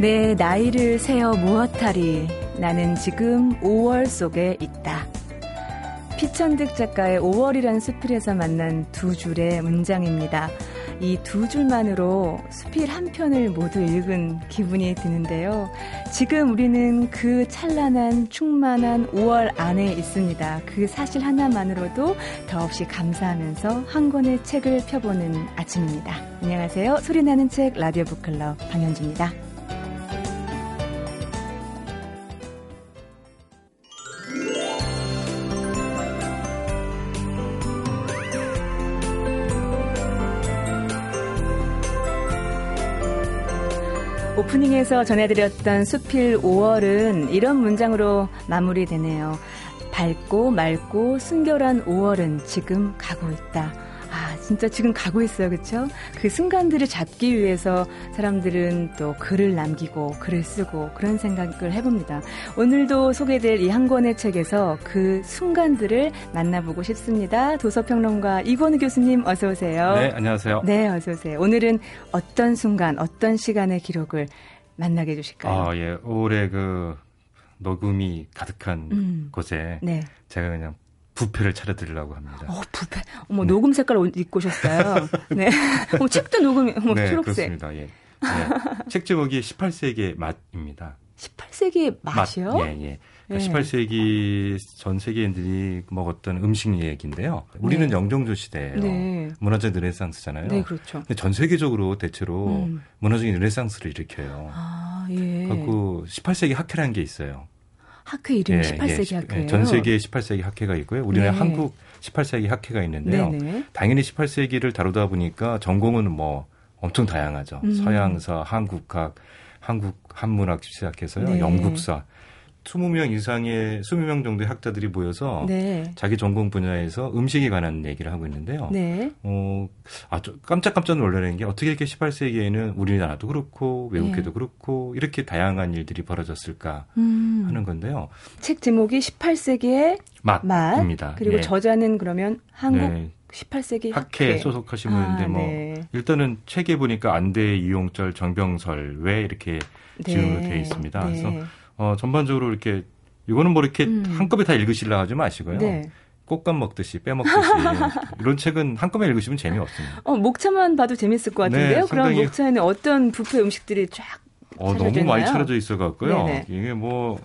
내 나이를 세어 무엇하리 나는 지금 5월 속에 있다. 피천득 작가의 5월이란 수필에서 만난 두 줄의 문장입니다. 이 두 줄만으로 수필 한 편을 모두 읽은 기분이 드는데요. 지금 우리는 그 찬란한 충만한 5월 안에 있습니다. 그 사실 하나만으로도 더없이 감사하면서 한 권의 책을 펴보는 아침입니다. 안녕하세요. 소리나는 책 라디오 북클럽 방현주입니다. 오프닝에서 전해드렸던 수필 5월은 이런 문장으로 마무리되네요. 밝고 맑고 순결한 5월은 지금 가고 있다. 아, 진짜 지금 가고 있어요. 그쵸? 그 순간들을 잡기 위해서 사람들은 또 글을 남기고 글을 쓰고 그런 생각을 해봅니다. 오늘도 소개될 이 한 권의 책에서 그 순간들을 만나보고 싶습니다. 도서평론가 이권우 교수님 어서 오세요. 네, 안녕하세요. 네, 어서 오세요. 오늘은 어떤 순간, 어떤 시간의 기록을 만나게 해주실까요? 아, 예. 올해 그 녹음이 가득한 음. 곳에 네. 제가 그냥 부패를 차려드리려고 합니다. 어, 부패. 어머, 네. 녹음 색깔 옷 입고 오셨어요. 네. 어 책도 녹음이, 어머, 네, 초록색. 그렇습니다. 예. 네. 책 제목이 18세기의 맛입니다. 18세기의 맛이요? 맛, 예, 예. 그러니까 18세기 전 세계인들이 먹었던 음식 얘기인데요. 우리는 네. 영종조 시대예요. 네. 문화적 르네상스잖아요. 네, 그렇죠. 근데 전 세계적으로 대체로 음. 문화적인 르네상스를 일으켜요. 아, 예. 그리고 18세기 학회라는 게 있어요. 학회 이름이 예, 18세기 예, 학회예요. 전 세계에 18세기 학회가 있고요. 우리는 네. 한국 18세기 학회가 있는데요. 네네. 당연히 18세기를 다루다 보니까 전공은 뭐 엄청 다양하죠. 음. 서양사, 한국학, 한국 한문학 시작해서요. 네. 영국사. 20명 이상의 20명 정도의 학자들이 모여서 네. 자기 전공 분야에서 음식에 관한 얘기를 하고 있는데요. 네. 어, 아주 깜짝깜짝 놀라는 게 어떻게 이렇게 18세기에는 우리나라도 그렇고 외국에도 네. 그렇고 이렇게 다양한 일들이 벌어졌을까 음. 하는 건데요. 책 제목이 18세기의 맛. 입니다 그리고 네. 저자는 그러면 한국 네. 18세기 학회, 학회. 소속하신 분인데 아, 뭐 네. 일단은 책에 보니까 안대 이용철 정병설 왜 이렇게 네. 지음으로 되어 있습니다. 그래서 어, 전반적으로 이렇게 이거는 뭐 이렇게 음. 한꺼번에 다 읽으시려 하지 마시고요. 네. 꽃감 먹듯이 빼먹듯이 이런 책은 한꺼번에 읽으시면 재미없습니다. 어, 목차만 봐도 재밌을 것 같은데요. 네, 그럼 목차에는 어떤 부페 음식들이 쫙 어, 너무 있나요? 많이 차려져 있어 갖고요. 이게 뭐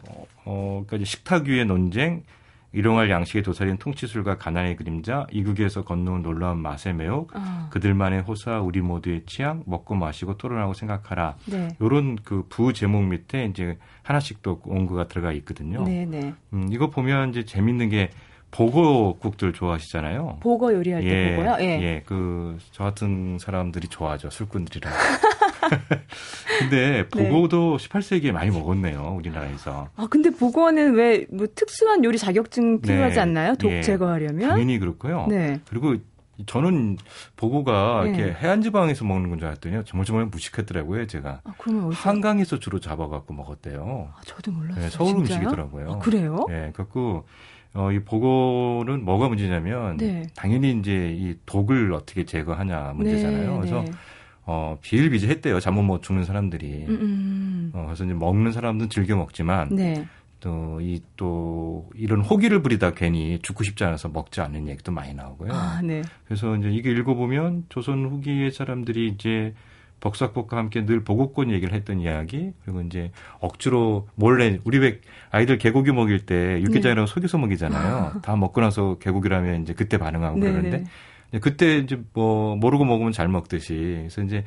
어, 그러니까 식탁 위의 논쟁, 일용할 양식의 도살인 통치술과 가난의 그림자, 이국에서 건너온 놀라운 맛의 매혹, 어. 그들만의 호사, 우리 모두의 취향, 먹고 마시고 토론하고 생각하라. 네. 요런 그 부 제목 밑에 이제 하나씩 또 원고가 들어가 있거든요. 네, 네. 음, 이거 보면 이제 재밌는 게 보고국들 좋아하시잖아요. 보고 요리할 예, 때 보고요. 예. 예. 그 저 같은 사람들이 좋아하죠. 술꾼들이랑. 근데 보고도 네. 18세기에 많이 먹었네요, 우리나라에서. 아, 근데 보고는 왜 뭐 특수한 요리 자격증 필요하지 네. 않나요? 독 예. 제거하려면? 당연히 그렇고요. 네. 그리고 저는 보고가 네. 이렇게 해안 지방에서 먹는 건 줄 알았더니 정말 정말 무식했더라고요, 제가. 아, 그러면 어디서? 한강에서 주로 잡아갖고 먹었대요. 아, 저도 몰랐어요. 네, 서울 진짜요? 음식이더라고요. 아, 그래요? 네, 그래갖고 어, 이 보고는 뭐가 문제냐면 네. 당연히 이제 이 독을 어떻게 제거하냐 문제잖아요. 네, 그래서 네. 어, 비일비재했대요. 잠못 못 죽는 사람들이. 음, 음. 어, 그래서 이제 먹는 사람들은 즐겨 먹지만 네. 또, 이, 또, 이런 호기를 부리다 괜히 죽고 싶지 않아서 먹지 않는 얘기도 많이 나오고요. 아, 네. 그래서 이제 이게 읽어보면 조선 후기의 사람들이 이제 벅삭복과 함께 늘 보고권 얘기를 했던 이야기 그리고 이제 억지로 몰래 우리 왜 아이들 개고기 먹일 때 육개장이라고 네. 속여서 먹이잖아요. 다 먹고 나서 개고기라면 이제 그때 반응하고 네 그러는데 네. 그때 이제 뭐 모르고 먹으면 잘 먹듯이 그래서 이제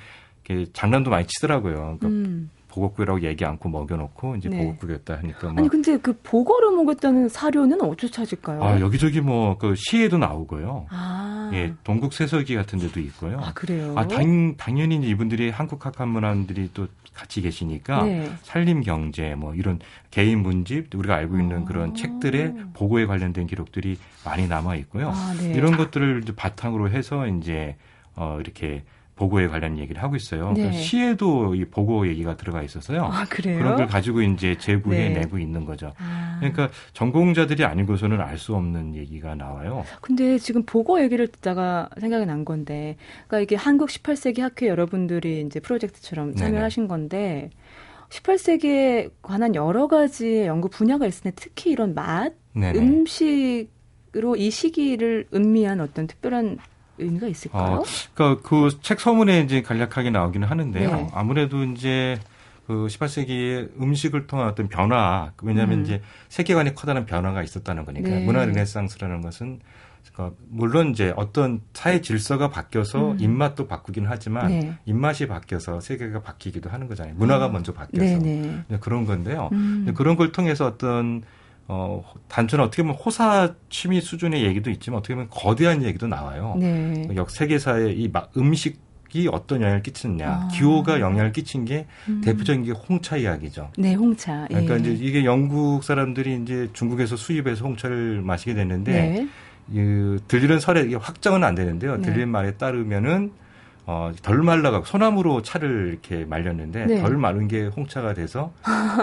장난도 많이 치더라고요. 그러니까 음. 보고국이라고 얘기 않고 먹여놓고 이제 네. 보고국이었다 하니까 뭐. 아니 근데 그 보고로 먹었다는 사료는 어디서 찾을까요? 아 여기저기 뭐 그 시에도 나오고요. 아. 예 동국 세서기 같은 데도 있고요. 아 그래요? 아 당, 당연히 이분들이 한국 학한 문화들이 또 같이 계시니까 네. 산림 경제 뭐 이런 개인 문집 우리가 알고 있는 아. 그런 책들의 보고에 관련된 기록들이 많이 남아 있고요. 아, 네. 이런 것들을 바탕으로 해서 이제 어 이렇게 보고에 관련 얘기를 하고 있어요. 네. 시에도 이 보고 얘기가 들어가 있어서요. 아, 그래요? 그런 걸 가지고 이제 제부해 네. 내고 있는 거죠. 아. 그러니까 전공자들이 아니고서는 알 수 없는 얘기가 나와요. 근데 지금 보고 얘기를 듣다가 생각이 난 건데, 그러니까 이게 한국 18세기 학회 여러분들이 이제 프로젝트처럼 참여하신 네네. 건데, 18세기에 관한 여러 가지 연구 분야가 때 특히 이런 맛, 네네. 음식으로 이 시기를 음미한 어떤 특별한 의미가 있을까요? 어, 그러니까 그 책 서문에 이제 간략하게 나오기는 하는데요. 네. 아무래도 이제 그 18세기의 음식을 통한 어떤 변화, 왜냐하면 음. 이제 세계관에 커다란 변화가 있었다는 거니까 네. 문화 르네상스라는 것은 그러니까 물론 이제 어떤 사회 질서가 바뀌어서 음. 입맛도 바꾸긴 하지만 네. 입맛이 바뀌어서 세계가 바뀌기도 하는 거잖아요. 문화가 음. 먼저 바뀌어서. 그런 건데요. 음. 그런 걸 통해서 어떤 어, 단순 어떻게 보면 호사 취미 수준의 얘기도 있지만 어떻게 보면 거대한 얘기도 나와요. 네. 역 세계사의 이 음식이 어떤 영향을 끼치느냐, 아. 기호가 영향을 끼친 게 음. 대표적인 게 홍차 이야기죠. 네, 홍차. 그러니까 예. 이제 이게 영국 사람들이 이제 중국에서 수입해서 홍차를 마시게 됐는데 네. 이, 들리는 설에 확정은 안 되는데요. 네. 들리는 말에 따르면은 어, 덜 말라가 소나무로 차를 이렇게 말렸는데 네. 덜 마른 게 홍차가 돼서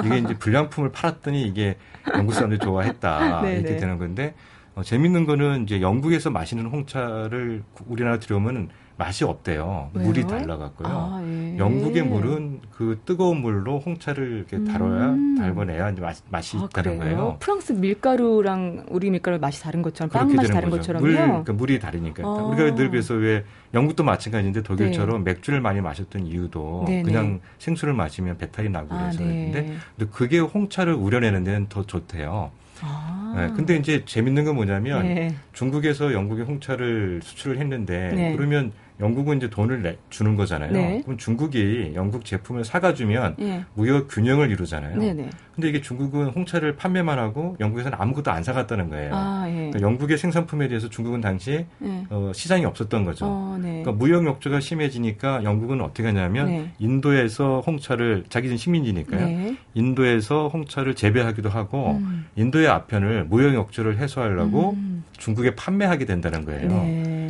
이게 이제 불량품을 팔았더니 이게 영국 사람들이 좋아했다 네, 이렇게 네. 되는 건데 어, 재밌는 거는 이제 영국에서 마시는 홍차를 우리나라 들여오면 맛이 없대요. 왜요? 물이 달라갖고요. 아, 예. 영국의 물은 그 뜨거운 물로 홍차를 이렇게 다뤄야 음. 달궈내야 맛, 맛이 아, 있다는 그래요? 거예요. 프랑스 밀가루랑 우리 밀가루 맛이 다른 것처럼 빵 맛이 다른 것처럼요. 물, 그러니까 물이 다르니까. 아. 우리가 늘 그래서 왜 영국도 마찬가지인데 독일처럼 네. 맥주를 많이 마셨던 이유도 네네. 그냥 생수를 마시면 배탈이 나고 아, 그래서 아, 네. 근데, 근데 그게 홍차를 우려내는 데는 더 좋대요. 아. 네, 근데 이제 재밌는 건 뭐냐면 네. 중국에서 영국에 홍차를 수출을 했는데 네. 그러면 영국은 이제 돈을 내, 주는 거잖아요. 네. 그럼 중국이 영국 제품을 사가주면 네. 무역 균형을 이루잖아요. 네, 네. 근데 이게 중국은 홍차를 판매만 하고 영국에서는 아무것도 안 사갔다는 거예요. 아, 예. 그러니까 영국의 생산품에 대해서 중국은 당시 예. 어, 시장이 없었던 거죠. 어, 네. 그러니까 무역 욕조가 심해지니까 영국은 어떻게 하냐면 네. 인도에서 홍차를 자기는 식민지니까요. 네. 인도에서 홍차를 재배하기도 하고 음. 인도의 아편을 무역 욕조를 해소하려고 음. 중국에 판매하게 된다는 거예요.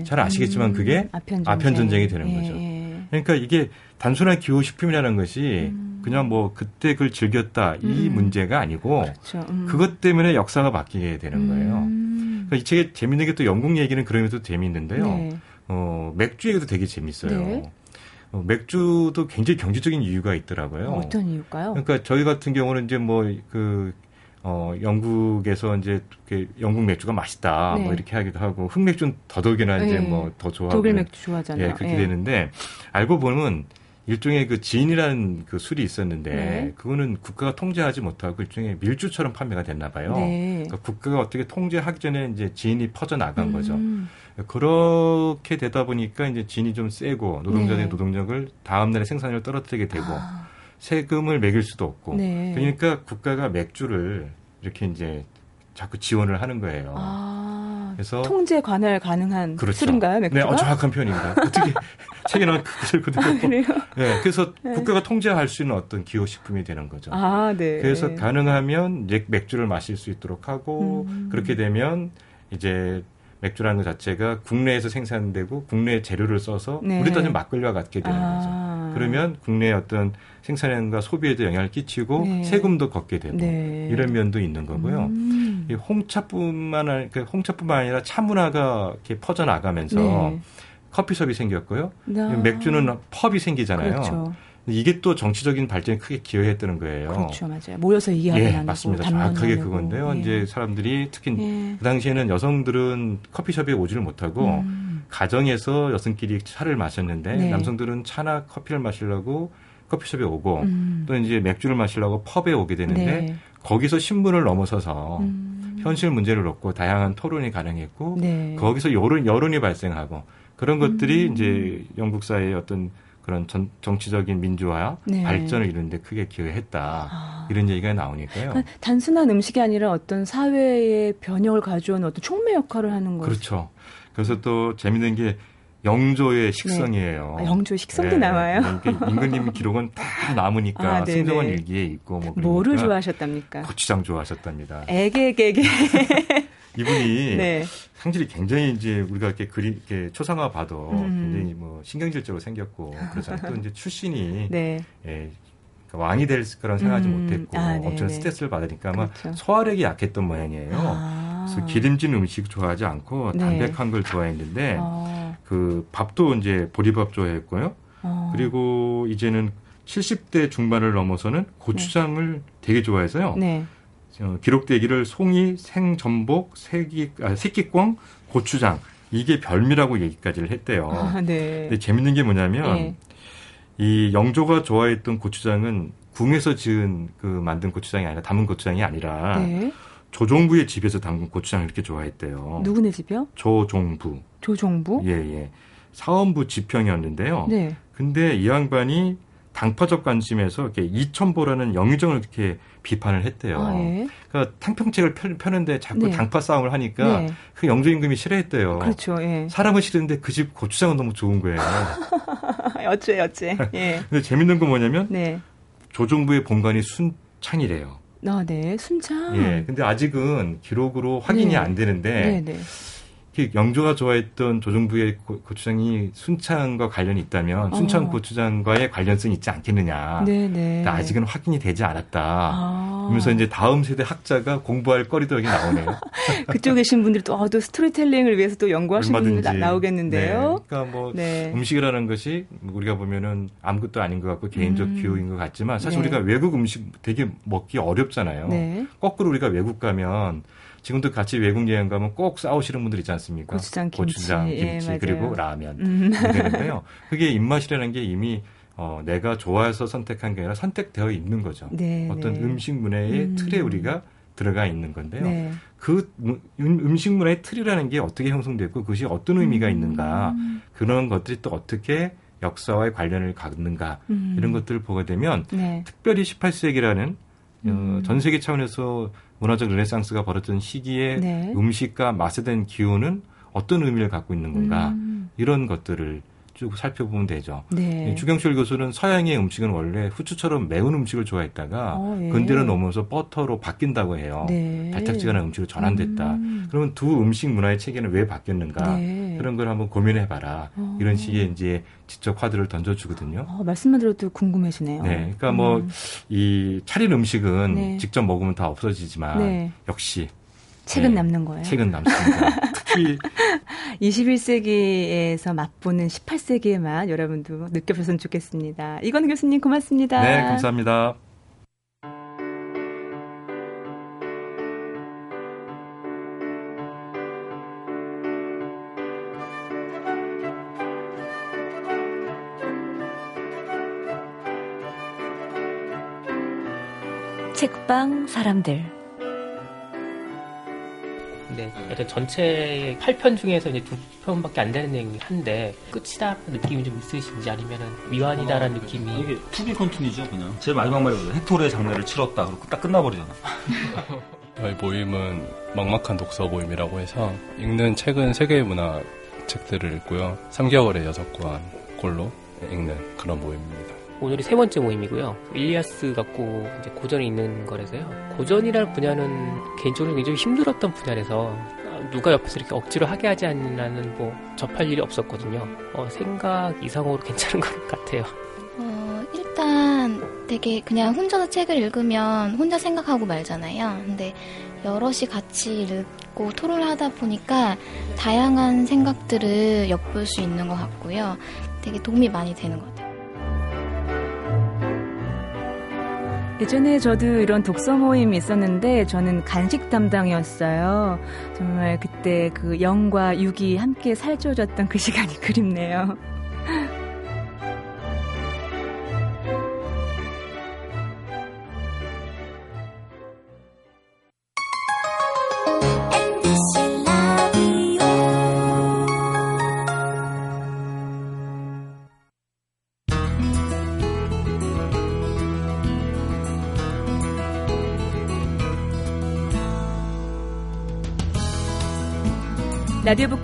네. 잘 아시겠지만 음. 그게 아편 전쟁. 전쟁이 되는 예, 거죠. 예. 그러니까 이게 단순한 기호 식품이라는 것이 음. 그냥 뭐 그때 그걸 즐겼다 이 음. 문제가 아니고 그렇죠. 음. 그것 때문에 역사가 바뀌게 되는 거예요. 음. 그러니까 이 책에 재밌는 게 또 영국 얘기는 그러면서 재밌는데요. 네. 어, 맥주 얘기도 되게 재밌어요. 네. 어, 맥주도 굉장히 경제적인 이유가 있더라고요. 어떤 이유일까요? 그러니까 저희 같은 경우는 이제 뭐 그 어, 영국에서 이제 영국 맥주가 맛있다 뭐 네. 뭐 이렇게 하기도 하고 흑맥주는 더더욱이나 이제 네. 뭐더 좋아하고 독일 맥주 좋아하잖아요. 예, 그렇게 네. 되는데 알고 보면 일종의 그 진이라는 그 술이 있었는데 네. 그거는 국가가 통제하지 못하고 일종의 밀주처럼 판매가 됐나 봐요. 네. 그러니까 국가가 어떻게 통제하기 전에 이제 진이 퍼져 나간 음. 거죠. 그렇게 되다 보니까 이제 진이 좀 세고 노동자들의 네. 노동력을 다음 날에 생산량을 떨어뜨리게 되고 아. 세금을 매길 수도 없고 네. 그러니까 국가가 맥주를 이렇게 이제 자꾸 지원을 하는 거예요. 아, 그래서 통제 관할 가능한 그렇죠. 술인가요, 맥주가? 네, 어, 정확한 표현입니다. 어떻게 책에 나온 그것을 그대로. 아, 그래요? 네, 그래서 네. 국가가 통제할 수 있는 어떤 기호 식품이 되는 거죠. 아, 네. 그래서 가능하면 맥주를 마실 수 있도록 하고 음. 그렇게 되면 이제 맥주라는 것 자체가 국내에서 생산되고 국내 재료를 써서 네. 우리 따지면 막걸리와 같게 되는 아. 거죠. 그러면 국내의 어떤 생산량과 소비에도 영향을 끼치고 네. 세금도 걷게 되고 네. 이런 면도 있는 거고요. 음. 이 홍차뿐만 아니라 그 홍차뿐만 아니라 차 문화가 이렇게 퍼져 나가면서 네. 커피숍이 생겼고요. 아. 맥주는 펍이 생기잖아요. 그렇죠. 이게 또 정치적인 발전에 크게 기여했다는 거예요. 그렇죠, 맞아요. 모여서 얘기하는 예, 맞습니다. 정확하게 그건데요. 예. 이제 사람들이 특히 예. 그 당시에는 여성들은 커피숍에 오지를 못하고 음. 가정에서 여성끼리 차를 마셨는데 네. 남성들은 차나 커피를 마시려고 커피숍에 오고 음. 또 이제 맥주를 마시려고 펍에 오게 되는데 네. 거기서 신분을 넘어서서 음. 현실 문제를 놓고 다양한 토론이 가능했고 네. 거기서 여론 여론이 발생하고 그런 것들이 음. 이제 영국 사회의 어떤 그런 전, 정치적인 민주화 네. 발전을 이루는데 크게 기여했다 아. 이런 얘기가 나오니까요. 그러니까 단순한 음식이 아니라 어떤 사회의 변혁을 가져오는 어떤 촉매 역할을 하는 거죠. 그렇죠. 그래서 또 재밌는 게 영조의 네. 식성이에요. 네. 아, 영조의 식성도 네. 나와요. 임금님 기록은 다 남으니까 아, 승정원 일기에 있고 뭐 뭐를 좋아하셨답니까? 고추장 좋아하셨답니다. 애게게게. 이분이 네. 상질이 굉장히 이제 우리가 이렇게 그리 이렇게 초상화 봐도 음. 굉장히 뭐 신경질적으로 생겼고 그러잖아요. 또 이제 출신이 네. 예, 그러니까 왕이 될 거라는 생각하지 음. 못했고 아, 엄청 스트레스를 받으니까 아마 그렇죠. 소화력이 약했던 모양이에요. 아. 그래서 기름진 음식 좋아하지 않고 네. 담백한 걸 좋아했는데 아. 그 밥도 이제 보리밥 좋아했고요. 아. 그리고 이제는 70대 중반을 넘어서는 고추장을 네. 되게 좋아해서요. 네. 어, 기록되기를 송이, 생전복, 새끼, 아, 새끼꽝, 고추장 이게 별미라고 얘기까지를 했대요. 아, 네. 근데 재밌는 게 뭐냐면 네. 이 영조가 좋아했던 고추장은 궁에서 지은 그 만든 고추장이 아니라 담은 고추장이 아니라 네. 조종부의 집에서 담근 고추장을 이렇게 좋아했대요. 누구네 집이요? 조종부. 조종부? 예, 예. 사원부 지평이었는데요. 네. 근데 이 양반이 당파적 관심에서 이렇게 이천보라는 영의정을 이렇게 비판을 했대요. 아, 예. 그러니까 탕평책을 펴, 는데 자꾸 네. 당파 싸움을 하니까 네. 그 영조 임금이 싫어했대요. 그렇죠. 예. 사람은 싫은데 그 집 고추장은 너무 좋은 거예요. 어째 어째. 예. 근데 재밌는 건 뭐냐면 네. 조정부의 본관이 순창이래요. 아, 네. 순창. 예. 근데 아직은 기록으로 확인이 네. 안 되는데 네, 네. 영조가 좋아했던 조정부의 고추장이 순창과 관련이 있다면 순창 어. 고추장과의 관련성이 있지 않겠느냐. 네네. 아직은 확인이 되지 않았다. 아. 그러면서 이제 다음 세대 학자가 공부할 거리도 여기 나오네요. 그쪽에 계신 분들이 또, 어, 또 스토리텔링을 위해서 또 연구하시는 분들 나오겠는데요. 네. 그러니까 뭐 네. 음식이라는 것이 우리가 보면은 아무것도 아닌 것 같고 개인적 음. 기호인 것 같지만 사실 네. 우리가 외국 음식 되게 먹기 어렵잖아요. 네. 거꾸로 우리가 외국 가면 지금도 같이 외국 여행 가면 꼭 싸우시는 분들 있지 않습니까? 고추장 김치, 고추장, 김치 예, 그리고 라면 음. 되는데요. 그게 입맛이라는 게 이미 어, 내가 좋아해서 선택한 게 아니라 선택되어 있는 거죠. 네, 어떤 네. 음식 문화의 음. 틀에 우리가 들어가 있는 건데요. 네. 그 음, 음식 문화의 틀이라는 게 어떻게 형성됐고 그것이 어떤 의미가 음. 있는가 그런 것들이 또 어떻게 역사와의 관련을 갖는가 음. 이런 것들을 보게 되면 네. 특별히 18세기라는 어, 음. 전 세계 차원에서 문화적 르네상스가 벌어졌던 시기에 네. 음식과 맛에 대한 기호는 어떤 의미를 갖고 있는 건가 음. 이런 것들을 쭉 살펴보면 되죠. 네. 주경철 교수는 서양의 음식은 원래 후추처럼 매운 음식을 좋아했다가 어, 예. 근대로 넘어서 버터로 바뀐다고 해요. 네. 달짝지근한 음식으로 전환됐다. 음. 그러면 두 음식 문화의 체계는 왜 바뀌었는가 네. 그런 걸 한번 고민해봐라. 어. 이런 식의 이제 지적 화두를 던져주거든요. 어, 말씀만 들어도 궁금해지네요. 네, 그러니까 뭐 음. 뭐이 차린 음식은 네. 직접 먹으면 다 없어지지만 네. 역시 책은 네, 남는 거예요. 책은 남습니다. 특히 21세기에서 맛보는 18세기의 맛 여러분도 느껴보셨으면 좋겠습니다. 이건 교수님 고맙습니다. 네, 감사합니다. 책방 사람들 네, 여튼 전체 8편 중에서 이제 두 편밖에 안 되는 내용이 한데 끝이다 느낌이 좀 있으신지 아니면은 미완이다라는 어, 느낌이 이게 to be continue죠 그냥. 제일 마지막 말이거든요 헥토르의 장례를 치렀다 그리고 딱 끝나버리잖아. 저희 모임은 막막한 독서 모임이라고 해서 읽는 책은 세계의 문학 책들을 읽고요. 3개월에 6권 꼴로 읽는 그런 모임입니다 오늘이 세 번째 모임이고요. 일리아스 갖고 이제 고전이 있는 거라서요. 고전이라는 분야는 개인적으로 굉장히 힘들었던 분야라서 누가 옆에서 이렇게 억지로 하게 하지 않는 뭐 접할 일이 없었거든요. 어, 생각 이상으로 괜찮은 것 같아요. 어, 일단 되게 그냥 혼자서 책을 읽으면 혼자 생각하고 말잖아요. 근데 여럿이 같이 읽고 토론을 하다 보니까 다양한 생각들을 엿볼 수 있는 것 같고요. 되게 도움이 많이 되는 것 같아요. 예전에 저도 이런 독서 모임이 있었는데 저는 간식 담당이었어요. 정말 그때 그 영과 육이 함께 살쪄졌던 그 시간이 그립네요.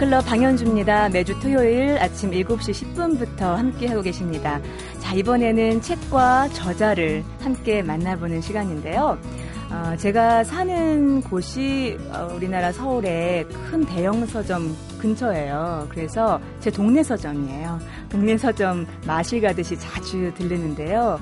북클럽 방현주입니다. 매주 토요일 아침 7시 10분부터 함께하고 계십니다. 자, 이번에는 책과 저자를 함께 만나보는 시간인데요. 어, 제가 사는 곳이 어, 우리나라 서울의 큰 대형 서점 근처예요. 그래서 제 동네 서점이에요. 동네 서점 마실 가듯이 자주 들르는데요.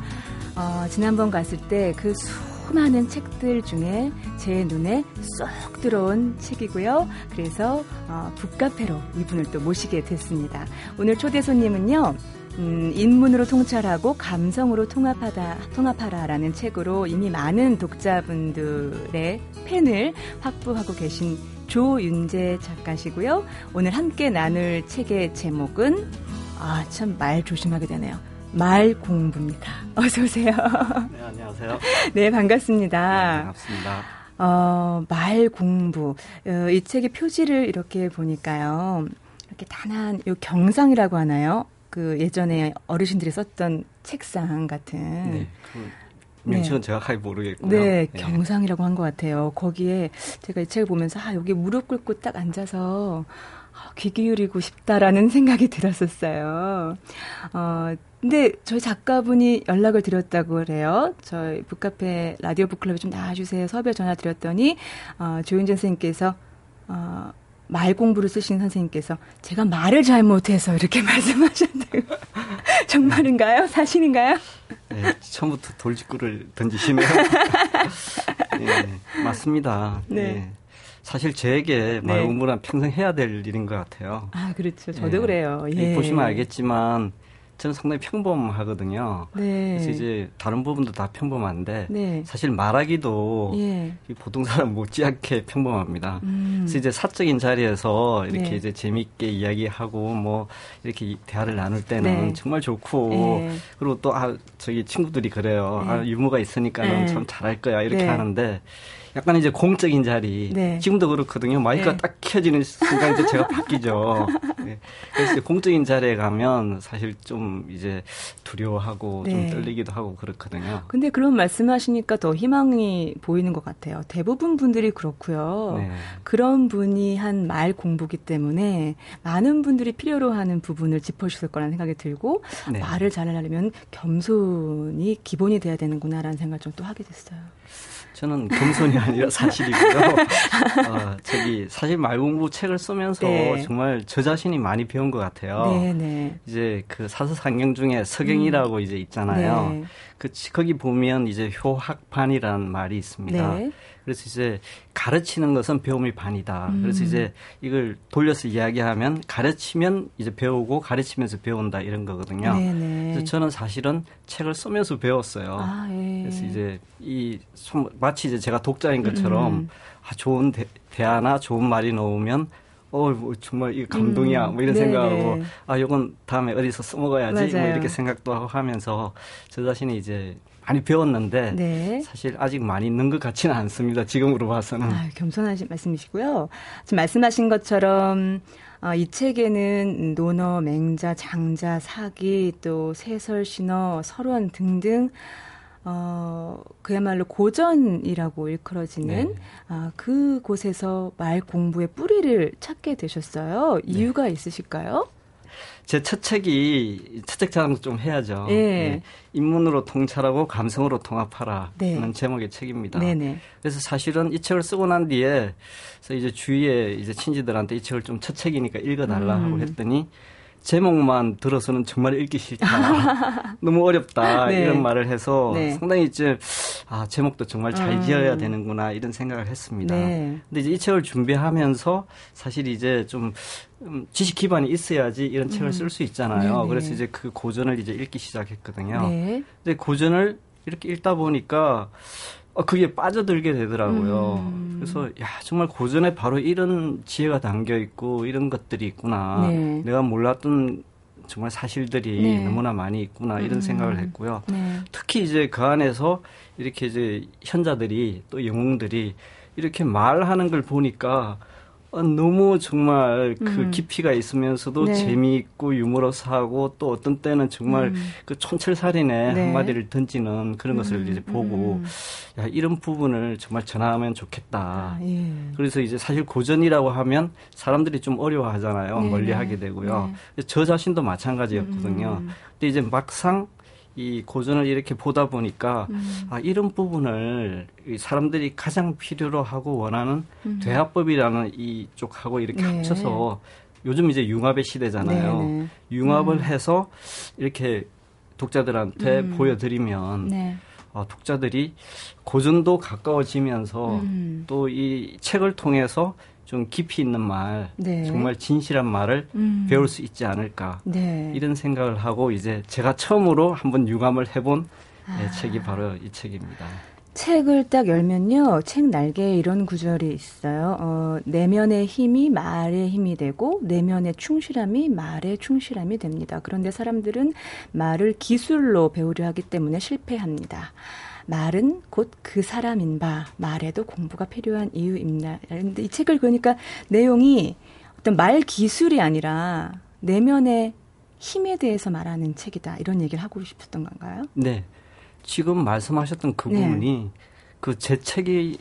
어, 지난번 갔을 때 그 수 많은 책들 중에 제 눈에 쏙 들어온 책이고요. 그래서 어, 북카페로 이분을 또 모시게 됐습니다. 오늘 초대 손님은요. 음, 인문으로 통찰하고 감성으로 통합하다, 통합하라라는 책으로 이미 많은 독자분들의 팬을 확보하고 계신 조윤재 작가시고요. 오늘 함께 나눌 책의 제목은 아, 참 말 조심하게 되네요. 말 공부입니다. 어서 오세요. 네, 안녕하세요. 네, 반갑습니다. 네, 반갑습니다. 어, 말 공부. 어, 이 책의 표지를 이렇게 보니까요. 이렇게 단한 요 경상이라고 하나요? 그 예전에 어르신들이 썼던 책상 같은. 네. 그 명칭은 네. 정확하게 모르겠고요. 네, 네. 경상이라고 한 것 같아요. 거기에 제가 이 책을 보면서 아 여기 무릎 꿇고 딱 앉아서 아, 귀 기울이고 싶다라는 생각이 들었었어요. 어, 근데 저희 작가분이 연락을 드렸다고 그래요. 저희 북카페 라디오 북클럽에 좀 나와주세요. 섭외 전화 드렸더니 어, 조윤재 선생님께서 어, 말 공부를 쓰신 선생님께서 제가 말을 잘못해서 이렇게 말씀하셨대요. 정말인가요? 사실인가요? 네, 처음부터 돌직구를 던지시네요. 네, 맞습니다. 네. 네. 사실 제게 말 공부는 평생 해야 될 일인 것 같아요. 아, 그렇죠. 저도 그래요. 예. 보시면 알겠지만 저는 상당히 평범하거든요. 네. 그래서 이제 다른 부분도 다 평범한데 네. 사실 말하기도 예. 보통 사람 못지않게 평범합니다. 음. 그래서 이제 사적인 자리에서 이렇게 네. 이제 재밌게 이야기하고 뭐 이렇게 대화를 나눌 때는 네. 정말 좋고 예. 그리고 또 아 저기 친구들이 그래요. 아 네. 유머가 있으니까는 네. 참 잘할 거야 이렇게 네. 하는데 약간 이제 공적인 자리. 네. 지금도 그렇거든요. 마이크가 네. 딱 켜지는 순간 이제 제가 바뀌죠. 네. 그래서 공적인 자리에 가면 사실 좀 이제 두려워하고 좀 네. 떨리기도 하고 그렇거든요. 근데 그런 말씀하시니까 더 희망이 보이는 것 같아요. 대부분 분들이 그렇고요. 네. 그런 분이 한 말 공부기 때문에 많은 분들이 필요로 하는 부분을 짚어주실 거라는 생각이 들고 네. 말을 잘하려면 겸손이 기본이 돼야 되는구나라는 생각을 좀 또 하게 됐어요. 저는 겸손이 아니라 사실이고요. 어, 저기 사실 말 공부 책을 쓰면서 네. 정말 저 자신이 많이 배운 것 같아요. 네, 네. 이제 그 사서상경 중에 서경이라고 음. 이제 있잖아요. 네. 그 거기 보면 이제 효학반이라는 말이 있습니다. 네. 그래서 이제 가르치는 것은 배움이 반이다. 음. 그래서 이제 이걸 돌려서 이야기하면 가르치면 이제 배우고 가르치면서 배운다 이런 거거든요. 네네. 네. 그래서 저는 사실은 책을 쓰면서 배웠어요. 아, 예. 그래서 이제 이 마치 이제 제가 독자인 것처럼 음. 아, 좋은 대, 대화나 좋은 말이 나오면 어, 뭐 정말 이 감동이야. 음, 뭐 이런 네네. 생각하고, 아, 이건 다음에 어디서 써먹어야지. 뭐 이렇게 생각도 하고 하면서 저 자신이 이제 많이 배웠는데 네. 사실 아직 많이 있는 것 같지는 않습니다. 지금으로 봐서는. 아, 겸손하신 말씀이시고요. 지금 말씀하신 것처럼 어, 이 책에는 논어, 맹자, 장자, 사기, 또 세설, 신어, 설원 등등 어, 그야말로 고전이라고 일컬어지는 네. 아, 그 곳에서 말 공부의 뿌리를 찾게 되셨어요. 네. 이유가 네. 있으실까요? 제 첫 책이 첫 책 자랑 좀 해야죠. 예. 네. 인문으로 통찰하고 감성으로 통합하라. 네. 는 제목의 책입니다. 네네. 그래서 사실은 이 책을 쓰고 난 뒤에 그래서 이제 주위에 이제 친지들한테 이 책을 좀 첫 책이니까 읽어달라 음. 하고 했더니 제목만 들어서는 정말 읽기 싫다. 너무 어렵다. 네. 이런 말을 해서 네. 상당히 이제 아, 제목도 정말 잘 음. 지어야 음. 되는구나 이런 생각을 했습니다. 네. 근데 이제 이 책을 준비하면서 사실 이제 좀 음, 지식 기반이 있어야지 이런 책을 음. 쓸수 있잖아요. 네네. 그래서 이제 그 고전을 이제 읽기 시작했거든요. 네. 근데 고전을 이렇게 읽다 보니까 어, 그게 빠져들게 되더라고요. 음. 그래서 야 정말 고전에 바로 이런 지혜가 담겨 있고 이런 것들이 있구나. 네. 내가 몰랐던 정말 사실들이 네. 너무나 많이 있구나 이런 음. 생각을 했고요. 네. 특히 이제 그 안에서 이렇게 이제 현자들이 또 영웅들이 이렇게 말하는 걸 보니까 어, 너무 정말 그 음. 깊이가 있으면서도 네. 재미있고 유머러스하고 또 어떤 때는 정말 음. 그 촌철살인의 네. 한마디를 던지는 그런 것을 음. 이제 보고 음. 야 이런 부분을 정말 전하면 좋겠다. 아, 예. 그래서 이제 사실 고전이라고 하면 사람들이 좀 어려워하잖아요. 네. 멀리하게 되고요. 네. 저 자신도 마찬가지였거든요. 음. 근데 이제 막상 이 고전을 이렇게 보다 보니까 음. 아 이런 부분을 사람들이 가장 필요로 하고 원하는 음. 대화법이라는 이쪽하고 이렇게 네. 합쳐서 요즘 이제 융합의 시대잖아요. 네네. 네. 융합을 음. 해서 이렇게 독자들한테 음. 보여드리면 네. 어, 독자들이 고전도 가까워지면서 음. 또이 책을 통해서 좀 깊이 있는 말, 네. 정말 진실한 말을 음. 배울 수 있지 않을까 네. 이런 생각을 하고 이제 제가 처음으로 한번 유감을 해본 아. 네, 책이 바로 이 책입니다. 책을 딱 열면요, 책 날개에 이런 구절이 있어요. 어, 내면의 힘이 말의 힘이 되고, 내면의 충실함이 말의 충실함이 됩니다. 그런데 사람들은 말을 기술로 배우려 하기 때문에 실패합니다. 말은 곧 그 사람인 바, 말에도 공부가 필요한 이유입니다. 근데 이 책을 그러니까 내용이 어떤 말 기술이 아니라 내면의 힘에 대해서 말하는 책이다. 이런 얘기를 하고 싶었던 건가요? 네. 지금 말씀하셨던 그 네. 부분이 그제 책이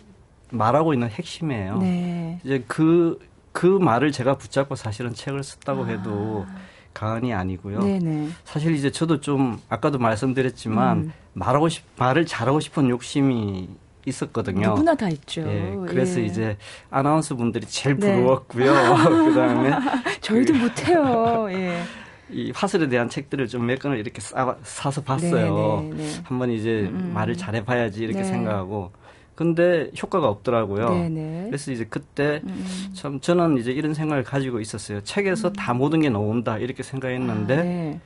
말하고 있는 핵심이에요. 네. 이제 그, 그 말을 제가 붙잡고 사실은 책을 썼다고 아. 해도 가언이 아니고요. 네네. 사실 이제 저도 좀 아까도 말씀드렸지만 음. 말하고 싶 말을 잘하고 싶은 욕심이 있었거든요. 누구나 다 있죠. 예, 그래서 예. 이제 아나운서 분들이 제일 네. 부러웠고요. 네. 그다음에 저희도 그, 못해요. 예. 이 화술에 대한 책들을 좀 몇 권을 이렇게 싸, 사서 봤어요. 네, 네, 네. 한번 이제 음. 말을 잘해봐야지 이렇게 네. 생각하고 근데 효과가 없더라고요. 네네. 그래서 이제 그때 음. 참 저는 이제 이런 생각을 가지고 있었어요. 책에서 음. 다 모든 게 나온다 이렇게 생각했는데 아, 네.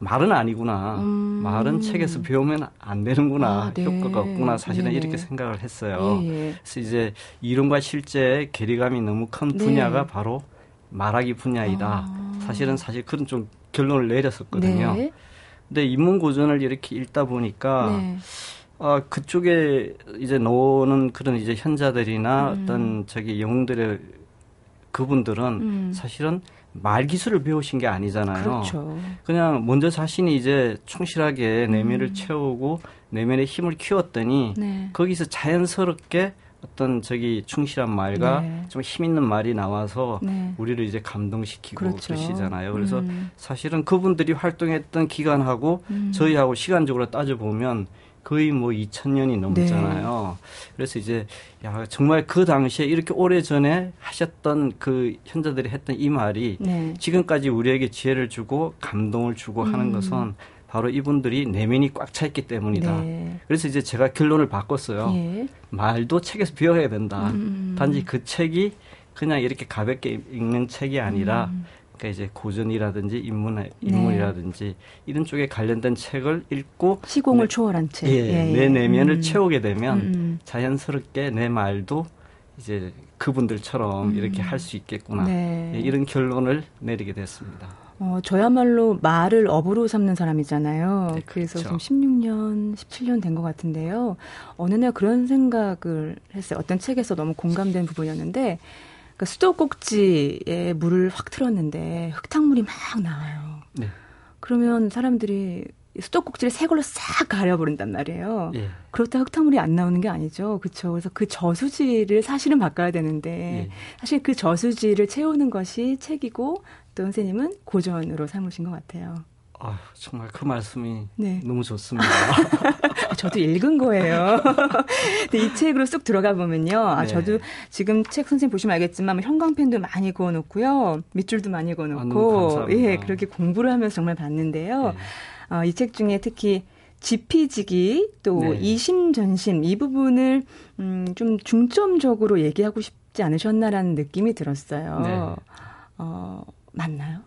말은 아니구나. 음. 말은 책에서 배우면 안 되는구나. 아, 네. 효과가 없구나. 사실은 네 이렇게 생각을 했어요. 예, 예. 그래서 이제 이론과 실제의 괴리감이 너무 큰 네. 분야가 바로 말하기 분야이다. 아. 사실은 사실 그런 좀 결론을 내렸었거든요. 네. 근데 인문 고전을 이렇게 읽다 보니까 네. 아, 그쪽에 이제 나오는 그런 이제 현자들이나 음. 어떤 저기 영웅들의 그분들은 음. 사실은 말 기술을 배우신 게 아니잖아요. 그렇죠. 그냥 먼저 자신이 이제 충실하게 내면을 음. 채우고 내면의 힘을 키웠더니 네. 거기서 자연스럽게 어떤 저기 충실한 말과 네. 좀힘 있는 말이 나와서 네. 우리를 이제 감동시키고 그렇죠. 그러시잖아요. 그래서 음. 사실은 그분들이 활동했던 기간하고 음. 저희하고 시간적으로 따져 보면 거의 뭐 2000년이 넘잖아요. 네. 그래서 이제 야 정말 그 당시에 이렇게 오래 전에 하셨던 그 현자들이 했던 이 말이 네. 지금까지 우리에게 지혜를 주고 감동을 주고 음. 하는 것은 바로 이분들이 내면이 꽉 차 있기 때문이다. 네. 그래서 이제 제가 결론을 바꿨어요. 예. 말도 책에서 배워야 된다. 음. 단지 그 책이 그냥 이렇게 가볍게 읽는 책이 아니라 음. 그러니까 이제 고전이라든지 인문 인문이라든지 네. 이런 쪽에 관련된 책을 읽고 시공을 내, 초월한 책. 예, 예, 내 내면을 음. 채우게 되면 음, 음. 자연스럽게 내 말도 이제 그분들처럼 음. 이렇게 할 수 있겠구나. 네. 예, 이런 결론을 내리게 됐습니다. 어, 저야말로 말을 업으로 삼는 사람이잖아요. 네, 그래서 그렇죠. 좀 16년, 17년 된 것 같은데요. 어느 날 그런 생각을 했어요. 어떤 책에서 너무 공감된 부분이었는데 그러니까 수도꼭지에 물을 확 틀었는데 흙탕물이 막 나와요. 네. 그러면 사람들이 수도꼭지를 새 걸로 싹 가려버린단 말이에요. 예. 그렇다 흙탕물이 안 나오는 게 아니죠. 그렇죠. 그래서 그 저수지를 사실은 바꿔야 되는데 예. 사실 그 저수지를 채우는 것이 책이고 또 선생님은 고전으로 삼으신 것 같아요. 아, 정말 그 말씀이 네. 너무 좋습니다. 저도 읽은 거예요. 근데 이 책으로 쑥 들어가 보면요. 아, 네. 저도 지금 책 선생님 보시면 알겠지만 뭐 형광펜도 많이 그어놓고요. 밑줄도 많이 그어놓고. 아, 예, 그렇게 공부를 하면서 정말 봤는데요. 네. 어, 이 책 중에 특히 지피지기 또 네. 이심전심 이 부분을 음, 좀 중점적으로 얘기하고 싶지 않으셨나라는 느낌이 들었어요. 네. 어, 맞나요?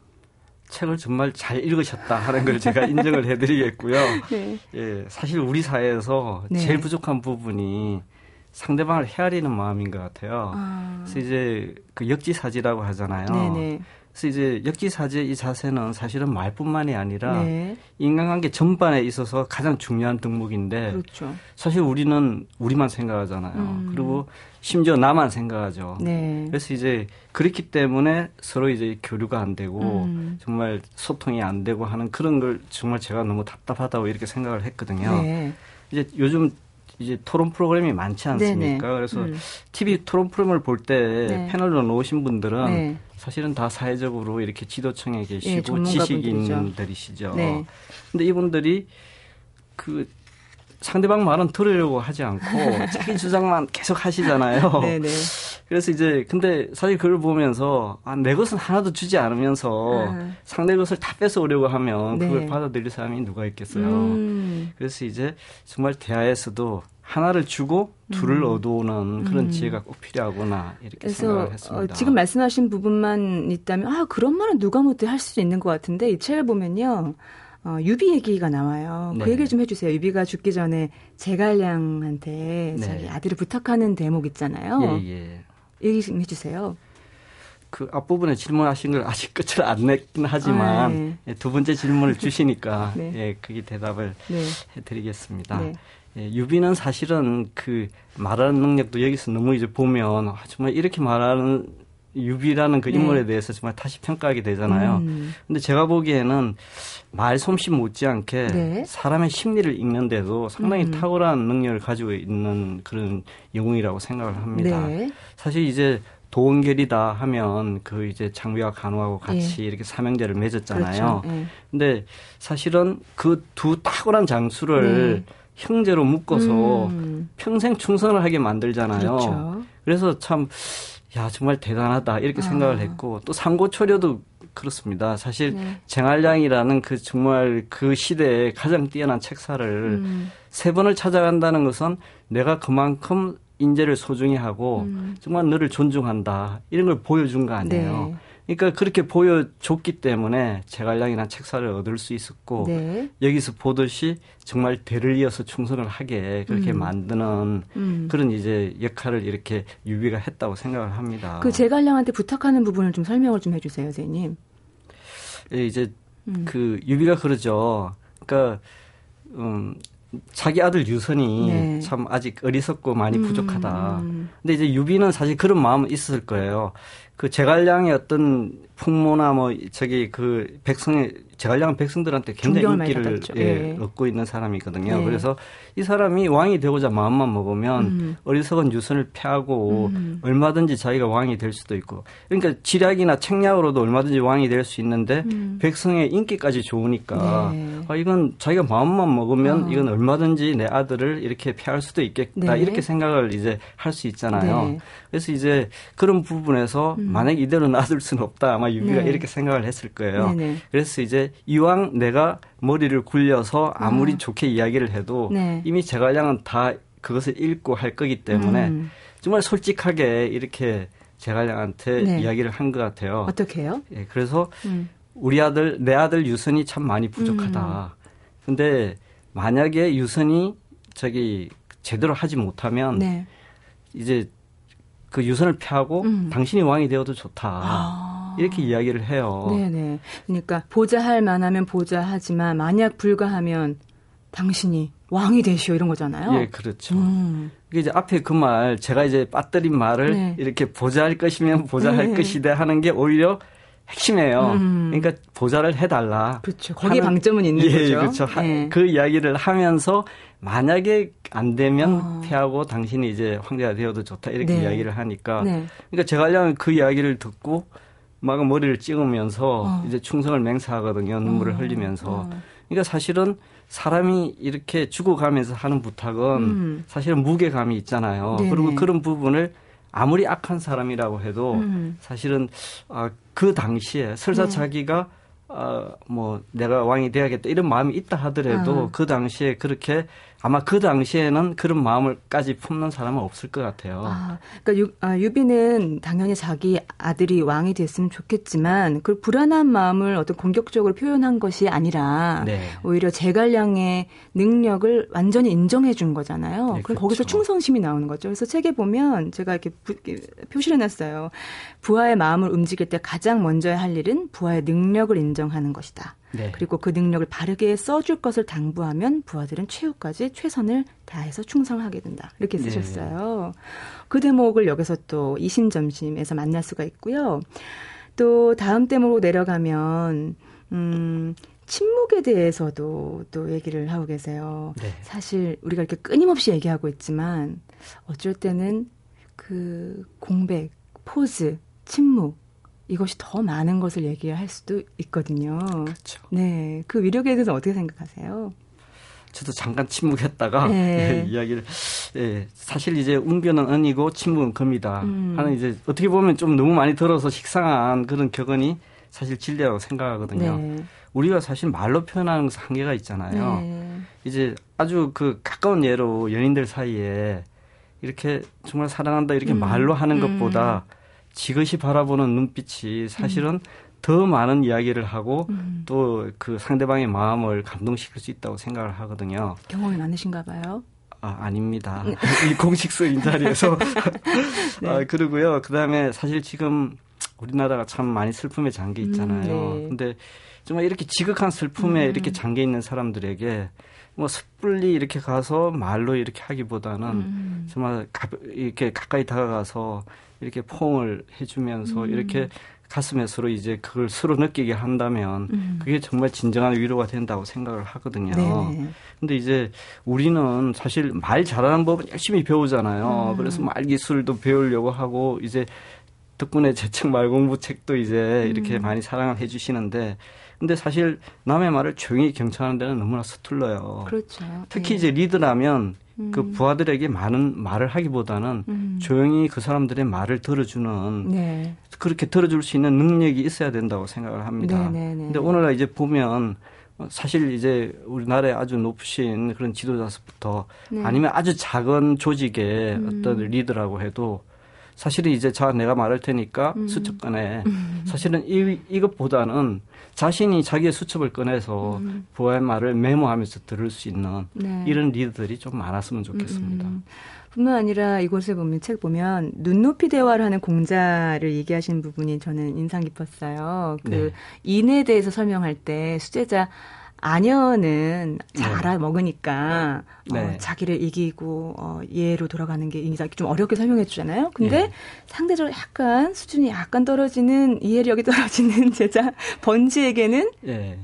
책을 정말 잘 읽으셨다 하는 걸 제가 인정을 해드리겠고요. 네. 예, 사실 우리 사회에서 네. 제일 부족한 부분이 상대방을 헤아리는 마음인 것 같아요. 아. 그래서 이제 그 역지사지라고 하잖아요. 네네. 네. 그래서 이제 역지사지의 이 자세는 사실은 말뿐만이 아니라 네. 인간관계 전반에 있어서 가장 중요한 덕목인데 그렇죠. 사실 우리는 우리만 생각하잖아요. 음. 그리고 심지어 나만 생각하죠. 네. 그래서 이제 그렇기 때문에 서로 이제 교류가 안 되고 음. 정말 소통이 안 되고 하는 그런 걸 정말 제가 너무 답답하다고 이렇게 생각을 했거든요. 네. 이제 요즘 이제 토론 프로그램이 많지 않습니까? 네네. 그래서 음. TV 토론 프로그램을 볼때 네. 패널로 놓으신 분들은 네. 사실은 다 사회적으로 이렇게 지도층에 계시고 네, 지식인들이시죠. 네. 근데 이분들이 그 상대방 말은 들으려고 하지 않고 자기 주장만 계속 하시잖아요. 네네. 그래서 이제 근데 사실 그걸 보면서 아, 내 것은 하나도 주지 않으면서 음. 상대 것을 다 뺏어오려고 하면 네. 그걸 받아들일 사람이 누가 있겠어요. 음. 그래서 이제 정말 대화에서도 하나를 주고 둘을 음. 얻어오는 그런 음. 지혜가 꼭 필요하구나 이렇게 생각을 했습니다. 어, 지금 말씀하신 부분만 있다면 아 그런 말은 누가 못해 할 수 있는 것 같은데 이 책을 보면요. 어, 유비 얘기가 나와요. 그 네. 그 얘기 좀 해주세요. 유비가 죽기 전에 제갈량한테 네. 자기 아들을 부탁하는 대목 있잖아요. 예, 예. 얘기 좀 해주세요. 그 앞부분에 질문하신 걸 아직 끝을 안 냈긴 하지만 아, 네. 예, 두 번째 질문을 주시니까 네. 예, 그게 대답을 네. 해드리겠습니다. 네. 예, 유비는 사실은 그 말하는 능력도 여기서 너무 이제 보면 아, 정말 이렇게 말하는 유비라는 그 네. 인물에 대해서 정말 다시 평가하게 되잖아요. 음. 근데 제가 보기에는 말 솜씨 못지않게 네. 사람의 심리를 읽는데도 상당히 음. 탁월한 능력을 가지고 있는 그런 영웅이라고 생각을 합니다. 네. 사실 이제 도원결이다 하면 그 이제 장비와 간호하고 같이 예. 이렇게 삼형제를 맺었잖아요. 그렇죠. 예. 근데 사실은 그 두 탁월한 장수를 네. 형제로 묶어서 음. 평생 충성을 하게 만들잖아요. 그렇죠. 그래서 참, 야, 정말 대단하다. 이렇게 아. 생각을 했고, 또 상고 초려도 그렇습니다. 사실 네. 쟁알량이라는 그 정말 그 시대에 가장 뛰어난 책사를 음. 세 번을 찾아간다는 것은 내가 그만큼 인재를 소중히 하고 음. 정말 너를 존중한다 이런 걸 보여준 거 아니에요. 네. 그러니까 그렇게 보여줬기 때문에 제갈량이란 책사를 얻을 수 있었고 네. 여기서 보듯이 정말 대를 이어서 충성을 하게 그렇게 음. 만드는 음. 그런 이제 역할을 이렇게 유비가 했다고 생각을 합니다. 그 제갈량한테 부탁하는 부분을 좀 설명을 좀 해주세요, 선생님. 예, 이제 음. 그 유비가 그러죠. 그러니까 음, 자기 아들 유선이 네. 참 아직 어리석고 많이 음. 부족하다. 음. 근데 이제 유비는 사실 그런 마음은 있었을 거예요. 그 제갈량의 어떤 풍모나 뭐 저기 그 백성의 제갈량은 백성들한테 굉장히 인기를 예, 네. 얻고 있는 사람이거든요. 네. 그래서 이 사람이 왕이 되고자 마음만 먹으면 음. 어리석은 유선을 폐하고 음. 얼마든지 자기가 왕이 될 수도 있고 그러니까 지략이나 책략으로도 얼마든지 왕이 될 수 있는데 음. 백성의 인기까지 좋으니까 네. 아, 이건 자기가 마음만 먹으면 어. 이건 얼마든지 내 아들을 이렇게 패할 수도 있겠다 네. 이렇게 생각을 이제 할 수 있잖아요. 네. 그래서 이제 그런 부분에서 음. 만약 이대로 놔둘 수는 없다 아마 유비가 네. 이렇게 생각을 했을 거예요. 그래서 이제 이왕 내가 머리를 굴려서 아무리 어. 좋게 이야기를 해도 네. 이미 제갈량은 다 그것을 읽고 할 거기 때문에 음. 정말 솔직하게 이렇게 제갈량한테 네. 이야기를 한 것 같아요. 어떻게 해요? 예, 그래서 음. 우리 아들, 내 아들 유선이 참 많이 부족하다. 음. 근데 만약에 유선이 저기 제대로 하지 못하면 네. 이제 그 유선을 피하고 음. 당신이 왕이 되어도 좋다. 아. 이렇게 이야기를 해요. 네네. 그러니까 보좌할 만하면 보좌하지만 만약 불가하면 당신이 왕이 되시오 이런 거잖아요. 예, 그렇죠. 음. 이게 이제 앞에 그 말 제가 이제 빠뜨린 말을 네. 이렇게 보좌할 것이면 보좌할 네. 것이다 하는 게 오히려 핵심이에요. 음. 그러니까 보좌를 해달라. 그렇죠. 거기 방점은 있는 예, 거죠. 그렇죠. 네. 그 이야기를 하면서 만약에 안 되면 어. 피하고 당신이 이제 황제가 되어도 좋다 이렇게 네. 이야기를 하니까 네. 그러니까 제가 하려면 그 이야기를 듣고 막 머리를 찍으면서 어. 이제 충성을 맹세하거든요. 눈물을 어. 흘리면서. 어. 그러니까 사실은 사람이 이렇게 죽어가면서 하는 부탁은 음. 사실은 무게감이 있잖아요. 네네. 그리고 그런 부분을 아무리 악한 사람이라고 해도 음. 사실은 아, 그 당시에 설사 네. 자기가 아, 뭐 내가 왕이 돼야겠다 이런 마음이 있다 하더라도 아. 그 당시에 그렇게 아마 그 당시에는 그런 마음을까지 품는 사람은 없을 것 같아요. 아, 그러니까 유, 아, 유비는 당연히 자기 아들이 왕이 됐으면 좋겠지만 그 불안한 마음을 어떤 공격적으로 표현한 것이 아니라 네. 오히려 제갈량의 능력을 완전히 인정해 준 거잖아요. 네, 그렇죠. 거기서 충성심이 나오는 거죠. 그래서 책에 보면 제가 이렇게, 부, 이렇게 표시를 해놨어요. 부하의 마음을 움직일 때 가장 먼저 할 일은 부하의 능력을 인정하는 것이다. 네. 그리고 그 능력을 바르게 써줄 것을 당부하면 부하들은 최후까지 최선을 다해서 충성하게 된다. 이렇게 네. 쓰셨어요. 네. 그 대목을 여기서 또 이심점심에서 만날 수가 있고요. 또 다음 대목으로 내려가면 음 침묵에 대해서도 또 얘기를 하고 계세요. 네. 사실 우리가 이렇게 끊임없이 얘기하고 있지만 어쩔 때는 그 공백, 포즈, 침묵 이것이 더 많은 것을 얘기할 수도 있거든요. 그렇죠. 네, 그 위력에 대해서 어떻게 생각하세요? 저도 잠깐 침묵했다가 네. 예, 이야기를 예, 사실 이제 웅변은 은이고 침묵은 금이다 음. 하는 이제 어떻게 보면 좀 너무 많이 들어서 식상한 그런 격언이 사실 진리라고 생각하거든요. 네. 우리가 사실 말로 표현하는 것은 한계가 있잖아요. 네. 이제 아주 그 가까운 예로 연인들 사이에 이렇게 정말 사랑한다 이렇게 음. 말로 하는 것보다 음. 지그시 바라보는 눈빛이 사실은 음. 더 많은 이야기를 하고 음. 또그 상대방의 마음을 감동시킬 수 있다고 생각을 하거든요. 경험이 많으신가 봐요. 아, 아닙니다. 이 공식적인 자리에서. 네. 아, 그러고요. 그 다음에 사실 지금 우리나라가 참 많이 슬픔에 잠겨 있잖아요. 음, 네. 근데 정말 이렇게 지극한 슬픔에 음. 이렇게 잠겨 있는 사람들에게 뭐 섣불리 이렇게 가서 말로 이렇게 하기보다는 음. 정말 가, 이렇게 가까이 다가가서 이렇게 포옹을 해주면서 음. 이렇게 가슴에 서로 이제 그걸 서로 느끼게 한다면 음. 그게 정말 진정한 위로가 된다고 생각을 하거든요. 네 근데 이제 우리는 사실 말 잘하는 법은 열심히 배우잖아요. 음. 그래서 말 기술도 배우려고 하고 이제 덕분에 제 책 말공부 책도 이제 이렇게 음. 많이 사랑을 해주시는데 근데 사실 남의 말을 조용히 경청하는 데는 너무나 서툴러요. 그렇죠. 특히 네. 이제 리드라면 그 음. 그 부하들에게 많은 말을 하기보다는 음. 조용히 그 사람들의 말을 들어주는 네. 그렇게 들어줄 수 있는 능력이 있어야 된다고 생각을 합니다. 네, 네, 네. 근데 오늘날 이제 보면 사실 이제 우리나라에 아주 높으신 그런 지도자서부터 네. 아니면 아주 작은 조직의 음. 어떤 리더라고 해도 사실은 이제 자 내가 말할 테니까 음. 수첩 꺼내. 음. 사실은 이 이것보다는 자신이 자기의 수첩을 꺼내서 음. 부하의 말을 메모하면서 들을 수 있는 네. 이런 리더들이 좀 많았으면 좋겠습니다. 음. 뿐만 아니라 이곳에 보면 책 보면 눈높이 대화를 하는 공자를 얘기하시는 부분이 저는 인상 깊었어요. 그 네. 인에 대해서 설명할 때 수제자 아녀는 잘 네. 알아 먹으니까 어, 네. 어, 자기를 이기고 어, 예로 돌아가는 게 인상 좀 어렵게 설명해 주잖아요. 근데 네. 상대적으로 약간 수준이 약간 떨어지는 이해력이 떨어지는 제자 번지에게는 예.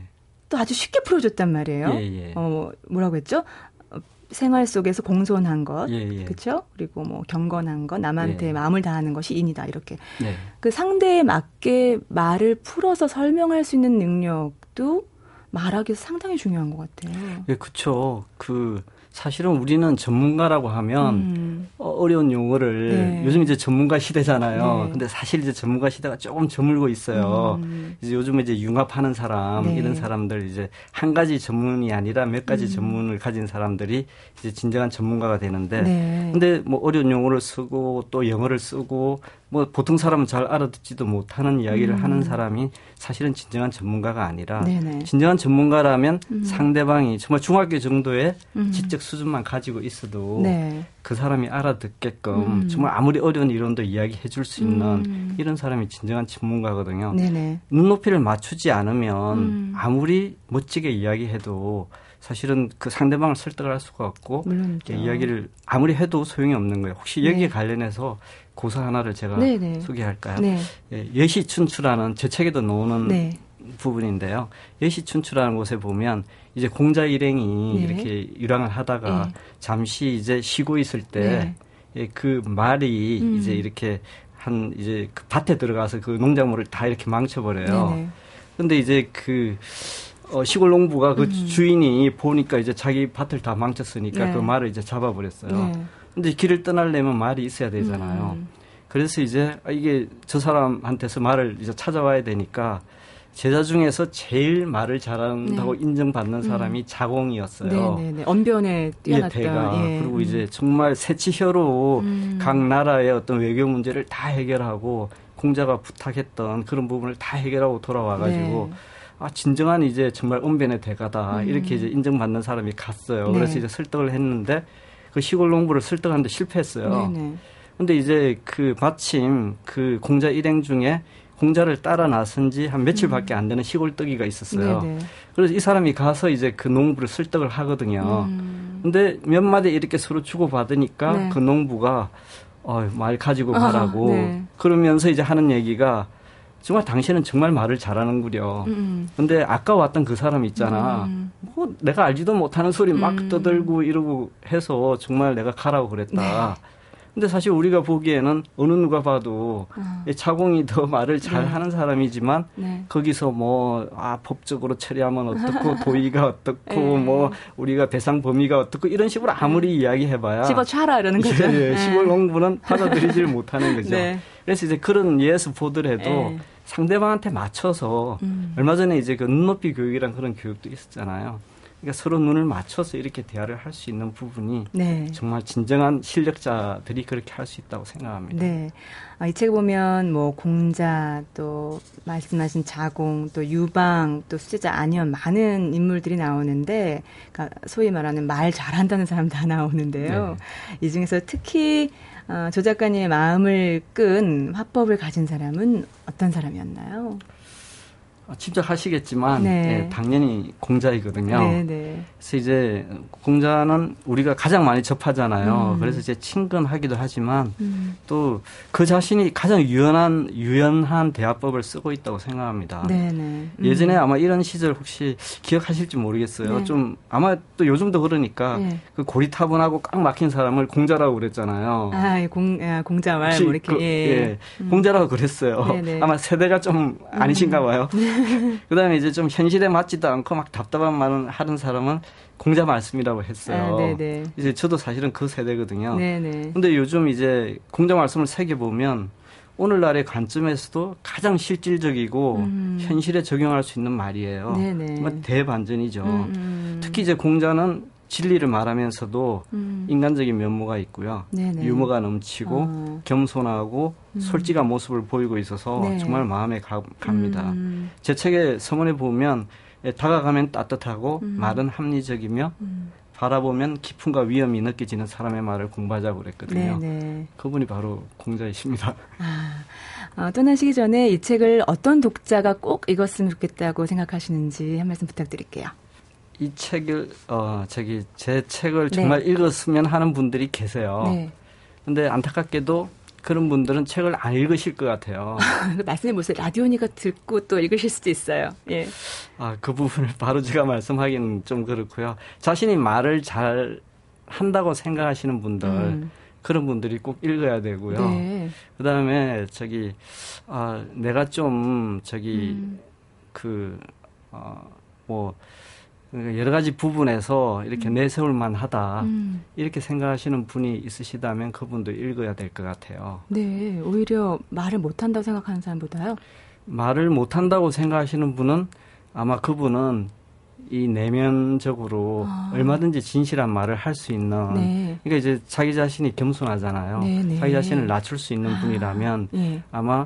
또 아주 쉽게 풀어줬단 말이에요. 예, 예. 어, 뭐라고 했죠? 어, 생활 속에서 공손한 것, 예, 예. 그렇죠? 그리고 뭐 경건한 것, 남한테 예. 마음을 다하는 것이 인이다 이렇게. 네. 그 상대에 맞게 말을 풀어서 설명할 수 있는 능력도 말하기 상당히 중요한 것 같아요. 예, 그렇죠. 그 사실은 우리는 전문가라고 하면 음. 어, 어려운 용어를 네. 요즘 이제 전문가 시대잖아요. 네. 근데 사실 이제 전문가 시대가 조금 저물고 있어요. 음. 이제 요즘 이제 융합하는 사람 네. 이런 사람들 이제 한 가지 전문이 아니라 몇 가지 음. 전문을 가진 사람들이 이제 진정한 전문가가 되는데 네. 근데 뭐 어려운 용어를 쓰고 또 영어를 쓰고 뭐 보통 사람은 잘 알아듣지도 못하는 이야기를 음. 하는 사람이 사실은 진정한 전문가가 아니라 네네. 진정한 전문가라면 음. 상대방이 정말 중학교 정도의 음. 지적 수준만 가지고 있어도 네. 그 사람이 알아듣게끔 음. 정말 아무리 어려운 이론도 이야기해 줄 수 있는 음. 이런 사람이 진정한 전문가거든요. 네네. 눈높이를 맞추지 않으면 음. 아무리 멋지게 이야기해도 사실은 그 상대방을 설득을 할 수가 없고 이야기를 아무리 해도 소용이 없는 거예요. 혹시 여기에 네. 관련해서 고사 하나를 제가 네네. 네. 소개할까요? 네. 예, 예시춘추라는 제 책에도 나오는 네. 부분인데요. 예시춘추라는 곳에 보면 이제 공자 일행이 네. 이렇게 유랑을 하다가 네. 잠시 이제 쉬고 있을 때그 네. 예, 말이 음. 이제 이렇게 한 이제 그 밭에 들어가서 그 농작물을 다 이렇게 망쳐버려요. 네네. 근데 이제 그 어, 시골 농부가 그 음. 주인이 보니까 이제 자기 밭을 다 망쳤으니까 네. 그 말을 이제 잡아버렸어요. 네. 근데 길을 떠나려면 말이 있어야 되잖아요. 음. 그래서 이제 이게 저 사람한테서 말을 이제 찾아와야 되니까 제자 중에서 제일 말을 잘한다고 네. 인정받는 사람이 음. 자공이었어요. 네네네. 네, 네. 언변에 뛰어났다. 예, 대가. 예. 그리고 이제 정말 새치혀로 음. 각 나라의 어떤 외교 문제를 다 해결하고 공자가 부탁했던 그런 부분을 다 해결하고 돌아와가지고 네. 아 진정한 이제 정말 언변의 대가다 음. 이렇게 이제 인정받는 사람이 갔어요. 네. 그래서 이제 설득을 했는데 그 시골 농부를 설득하는데 실패했어요. 네네. 근데 이제 그 마침 그 공자 일행 중에 공자를 따라 나선 지 한 며칠밖에 안 되는 시골뜨기가 있었어요. 네네. 그래서 이 사람이 가서 이제 그 농부를 설득을 하거든요. 음. 근데 몇 마디 이렇게 서로 주고받으니까 네. 그 농부가 어, 말 가지고 가라고 아, 네. 그러면서 이제 하는 얘기가 정말 당신은 정말 말을 잘하는구려. 음. 근데 아까 왔던 그 사람 있잖아. 음. 뭐 내가 알지도 못하는 소리 막 음. 떠들고 이러고 해서 정말 내가 가라고 그랬다. 네. 근데 사실 우리가 보기에는 어느 누가 봐도 어. 차공이 더 말을 잘 네. 하는 사람이지만 네. 거기서 뭐, 아, 법적으로 처리하면 어떻고, 도의가 어떻고, 네. 뭐, 우리가 배상 범위가 어떻고, 이런 식으로 아무리 네. 이야기해봐야. 집어쳐라, 이러는 거죠. 예, 예. 시골 공부는 받아들이질 못하는 거죠. 네. 그래서 이제 그런 예에서 보더라도 네. 상대방한테 맞춰서 음. 얼마 전에 이제 그 눈높이 교육이란 그런 교육도 있었잖아요. 그러니까 서로 눈을 맞춰서 이렇게 대화를 할 수 있는 부분이 네. 정말 진정한 실력자들이 그렇게 할 수 있다고 생각합니다. 네. 아, 이책 보면 뭐 공자 또 말씀하신 자공 또 유방 또 수제자 아니면 많은 인물들이 나오는데 그러니까 소위 말하는 말 잘한다는 사람 다 나오는데요. 네. 이 중에서 특히 어, 조 작가님의 마음을 끈 화법을 가진 사람은 어떤 사람이었나요? 침착하시겠지만 네. 예, 당연히 공자이거든요. 네, 네. 그래서 이제 공자는 우리가 가장 많이 접하잖아요. 음. 그래서 이제 친근하기도 하지만 음. 또그 자신이 가장 유연한 유연한 대화법을 쓰고 있다고 생각합니다. 네, 네. 음. 예전에 아마 이런 시절 혹시 기억하실지 모르겠어요. 네. 좀 아마 또 요즘도 그러니까 네. 그 고리타분하고 꽉 막힌 사람을 공자라고 그랬잖아요. 아, 공 아, 공자말 뭐 이렇게 그, 예. 예. 음. 공자라고 그랬어요. 아마 세대가 좀 아니신가 봐요. 그다음에 이제 좀 현실에 맞지도 않고 막 답답한 말을 하는 사람은 공자 말씀이라고 했어요. 아, 이제 저도 사실은 그 세대거든요. 네네. 근데 요즘 이제 공자 말씀을 새겨 보면 오늘날의 관점에서도 가장 실질적이고 음. 현실에 적용할 수 있는 말이에요. 네네. 대반전이죠. 음, 음. 특히 이제 공자는 진리를 말하면서도 음. 인간적인 면모가 있고요. 네네. 유머가 넘치고 어. 겸손하고 음. 솔직한 모습을 보이고 있어서 네. 정말 마음에 가, 갑니다. 음. 제 책에 서문에 보면 예, 다가가면 따뜻하고 음. 말은 합리적이며 음. 바라보면 기쁨과 위험이 느껴지는 사람의 말을 공부하자고 그랬거든요. 네네. 그분이 바로 공자이십니다. 아, 어, 떠나시기 전에 이 책을 어떤 독자가 꼭 읽었으면 좋겠다고 생각하시는지 한 말씀 부탁드릴게요. 이 책을 어 저기 제 책을 네. 정말 네. 읽었으면 하는 분들이 계세요. 네. 근데 안타깝게도 그런 분들은 책을 안 읽으실 것 같아요. 그 말씀해 보세요. 라디오니까 듣고 또 읽으실 수도 있어요. 예. 아, 그 부분을 바로 제가 말씀하기는 좀 그렇고요. 자신이 말을 잘 한다고 생각하시는 분들, 음. 그런 분들이 꼭 읽어야 되고요. 네. 그 다음에 저기, 아, 내가 좀 저기, 음. 그, 어, 뭐, 그러니까 여러 가지 부분에서 이렇게 음. 내세울 만하다 음. 이렇게 생각하시는 분이 있으시다면 그분도 읽어야 될 것 같아요. 네, 오히려 말을 못한다고 생각하는 사람보다요. 말을 못한다고 생각하시는 분은 아마 그분은 이 내면적으로 아. 얼마든지 진실한 말을 할 수 있는 네. 그러니까 이제 자기 자신이 겸손하잖아요. 네, 네. 자기 자신을 낮출 수 있는 아. 분이라면 네. 아마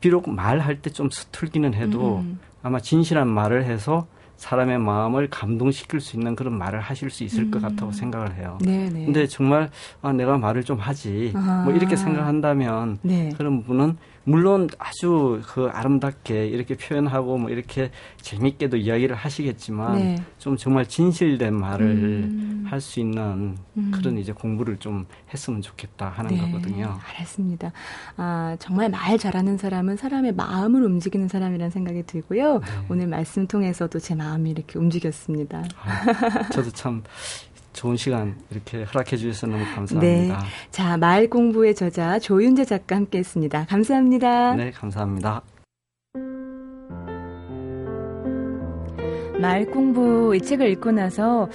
비록 말할 때 좀 서툴기는 해도 음. 아마 진실한 말을 해서 사람의 마음을 감동시킬 수 있는 그런 말을 하실 수 있을 음. 것 같다고 생각을 해요. 네네. 근데 정말 아, 내가 말을 좀 하지 아. 뭐 이렇게 생각한다면 네. 그런 분은 물론 아주 그 아름답게 이렇게 표현하고 뭐 이렇게 재밌게도 이야기를 하시겠지만 네. 좀 정말 진실된 말을 음. 할수 있는 음. 그런 이제 공부를 좀 했으면 좋겠다 하는 네. 거거든요. 알았습니다. 아, 정말 말 잘하는 사람은 사람의 마음을 움직이는 사람이라는 생각이 들고요. 네. 오늘 말씀 통해서도 제 마음이 이렇게 움직였습니다. 아, 저도 참 좋은 시간 이렇게 허락해 주셔서 너무 감사합니다. 네. 자, 말 공부의 저자 조윤재 작가 함께 했습니다. 감사합니다. 네, 감사합니다. 말 공부 이 책을 읽고 나서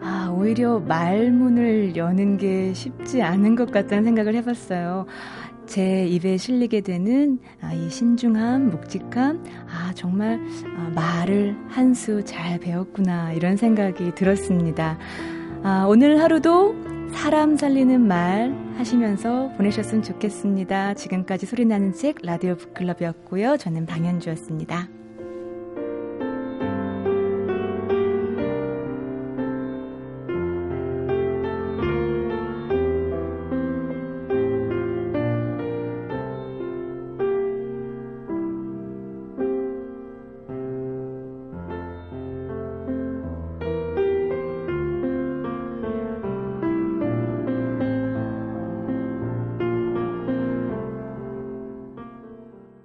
아, 오히려 말문을 여는 게 쉽지 않은 것 같다는 생각을 해봤어요. 제 입에 실리게 되는 아, 이 신중함, 묵직함, 아, 정말 아, 말을 한 수 잘 배웠구나, 이런 생각이 들었습니다. 아, 오늘 하루도 사람 살리는 말 하시면서 보내셨으면 좋겠습니다. 지금까지 소리나는 책 라디오 북클럽이었고요. 저는 방현주였습니다.